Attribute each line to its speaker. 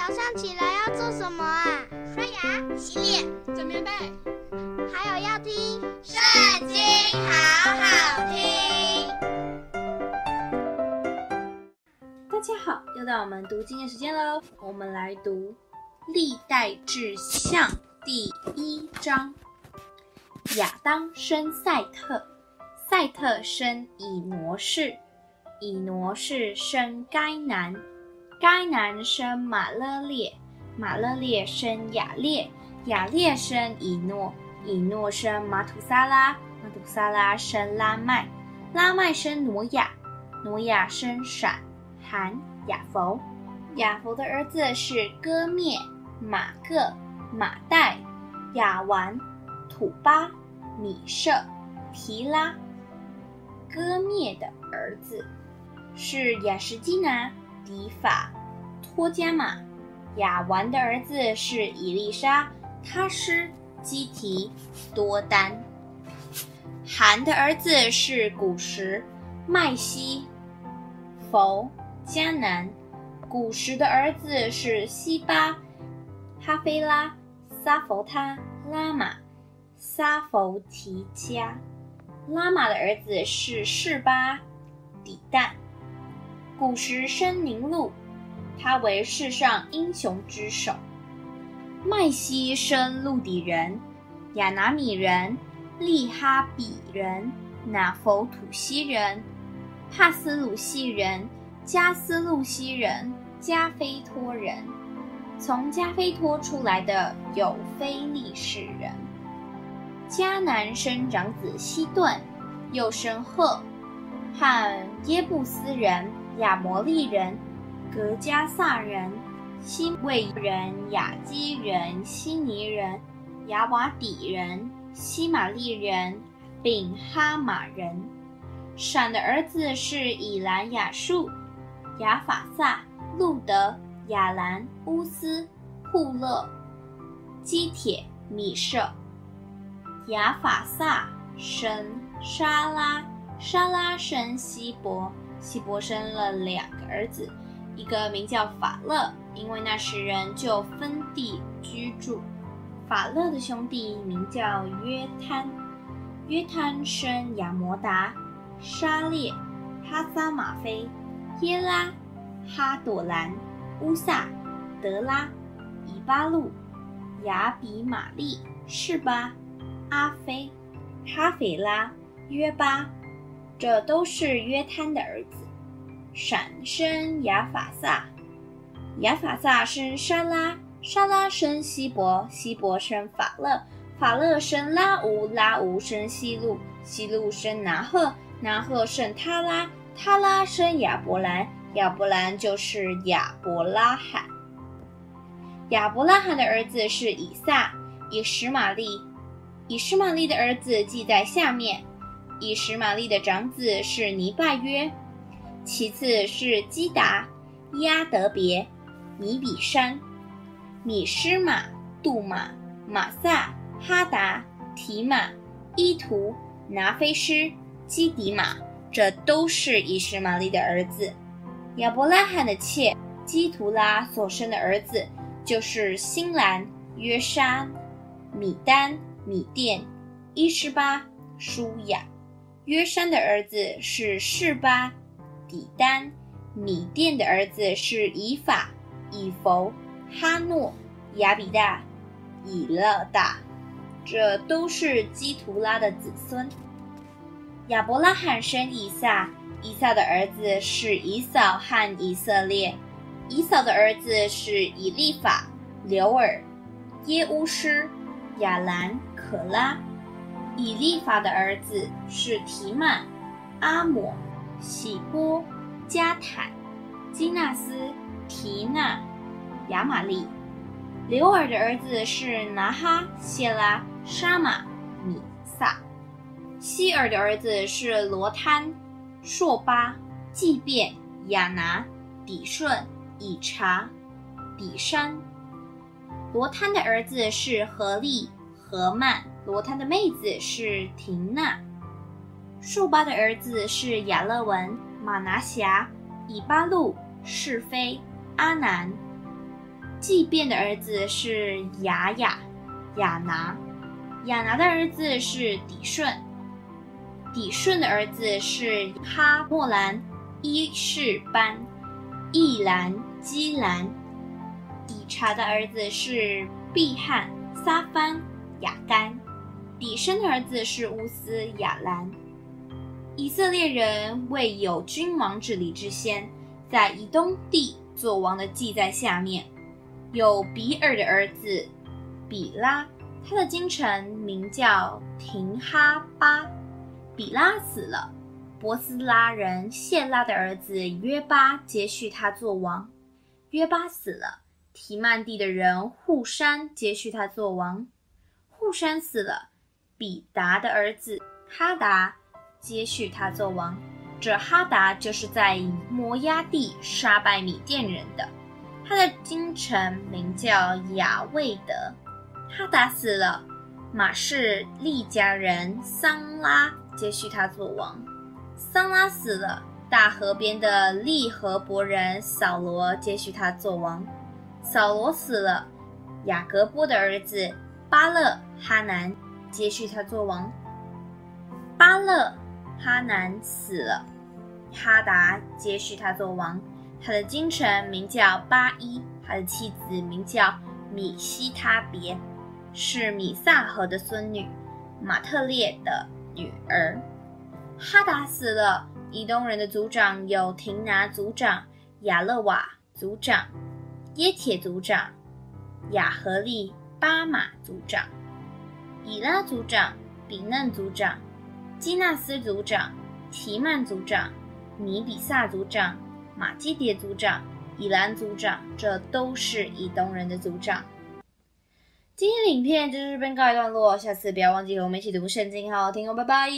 Speaker 1: 早上起来要做什么啊？
Speaker 2: 刷牙、洗脸、
Speaker 3: 整棉被，
Speaker 1: 还有要听《
Speaker 2: 圣经》，好好听。
Speaker 4: 大家好，又到我们读经的时间喽。我们来读《历代志向》第一章。亚当生赛特，赛特生以挪士，以挪士生该南。该男生马勒列，马勒列生亚列，亚列生以诺，以诺生玛土撒拉，玛土撒拉生拉麦，拉麦生挪亚，挪亚生闪、含、雅弗。雅弗的儿子是歌篾、玛各、玛代、亚完、土巴、米设、提拉。歌篾的儿子是亚实基拿。底法、托加玛，亚完的儿子是以利沙、他施、基提、多丹。韩的儿子是古实、麦西、弗、迦南。古时的儿子是西巴、哈菲拉、萨佛他、拉玛、萨佛提迦。拉玛的儿子是示巴、底旦。古时生宁录，他为世上英雄之首。麦西生路底人、亚拿米人、利哈比人、拿弗土希人、帕斯鲁西人、加斯路西人、加菲托人。从加菲托出来的有非利士人。迦南生长子希顿，又生赫，和耶布斯人。亚摩利人、格迦萨人、希未人、亚基人、悉尼人、亚瓦底人、西玛利人，并哈马人。闪的儿子是以兰、亚述、亚法萨、路德、亚兰、乌斯、户勒、基铁、米设。亚法萨生沙拉，沙拉生希伯。希伯生了两个儿子，一个名叫法勒，因为那时人就分地居住。法勒的兄弟名叫约摊，约摊生亚摩达、沙列、哈撒玛菲、耶拉、哈朵兰、乌萨、德拉、以巴路、亚比玛利、士巴、阿菲、哈斐拉、约巴。这都是约摊的儿子。闪生亚法萨，亚法萨生沙拉，沙拉生希伯，希伯生法勒，法勒生拉吾，拉吾生希路，希路生拿鹤，拿鹤生他拉，他拉生亚伯兰，亚伯兰就是亚伯拉罕。亚伯拉罕的儿子是以撒、以实玛利，以实玛利的儿子记在下面。以实玛利的长子是尼拜约，其次是基达、伊阿德别、米比山、米施玛、杜玛、玛萨、哈达、提玛、伊图、拿非施、基迪玛，这都是以实玛利的儿子。亚伯拉罕的妾基图拉所生的儿子就是新兰、约沙、米丹、米甸、伊施巴、舒雅。约山的儿子是示巴、底丹；米甸的儿子是以法、以弗、哈诺、亚比大、以勒大，这都是基图拉的子孙。亚伯拉罕生以撒，以撒的儿子是以扫和以色列；以扫的儿子是以利法、流珥、耶乌施、亚兰、可拉。以利法的儿子是提曼、阿抹、喜波、加坦、基纳斯、提纳、亚玛利。刘尔的儿子是拿哈、谢拉、沙玛、米萨。希尔的儿子是罗摊、硕巴、祭便、亚拿、底顺、以查、底山。罗摊的儿子是何利、何曼。罗摊的妹子是亭纳，朔巴的儿子是亚勒文、马拿辖、以巴路、是非、阿南。祭便的儿子是雅雅、雅拿，雅拿的儿子是底顺，底顺的儿子是哈莫兰、伊士班、易兰、基兰。底查的儿子是毕汉、撒番、雅干。底升的儿子是乌斯、亚兰。以色列人为有君王治理之先，在以东地作王的记在下面。有比尔的儿子比拉，他的京城名叫廷哈巴。比拉死了，伯斯拉人谢拉的儿子约巴接续他作王。约巴死了，提曼地的人户山接续他作王。户山死了，比达的儿子哈达。接续他做王，这哈达就是在摩押地杀败米甸人的。他的京城名叫亚卫德。哈达死了，马氏利家人桑拉接续他做王。桑拉死了，大河边的利河伯人扫罗接续他做王。扫罗死了，雅各波的儿子巴勒哈南接续他做王。巴勒。哈南死了，哈达接续他做王。他的京城名叫巴伊，他的妻子名叫米希他别，是米萨河的孙女，马特列的女儿。哈达死了，以东人的族长有亭拿族长、亚勒瓦族长、耶铁族长、亚和利巴马族长、以拉族长、比嫩族长。基纳斯族长、提曼族长、米比萨族长、马基迭族长、以兰族长，这都是以东人的族长。今天影片就是这边告一段落，下次不要忘记和我们一起读圣经，好好听哦，拜拜。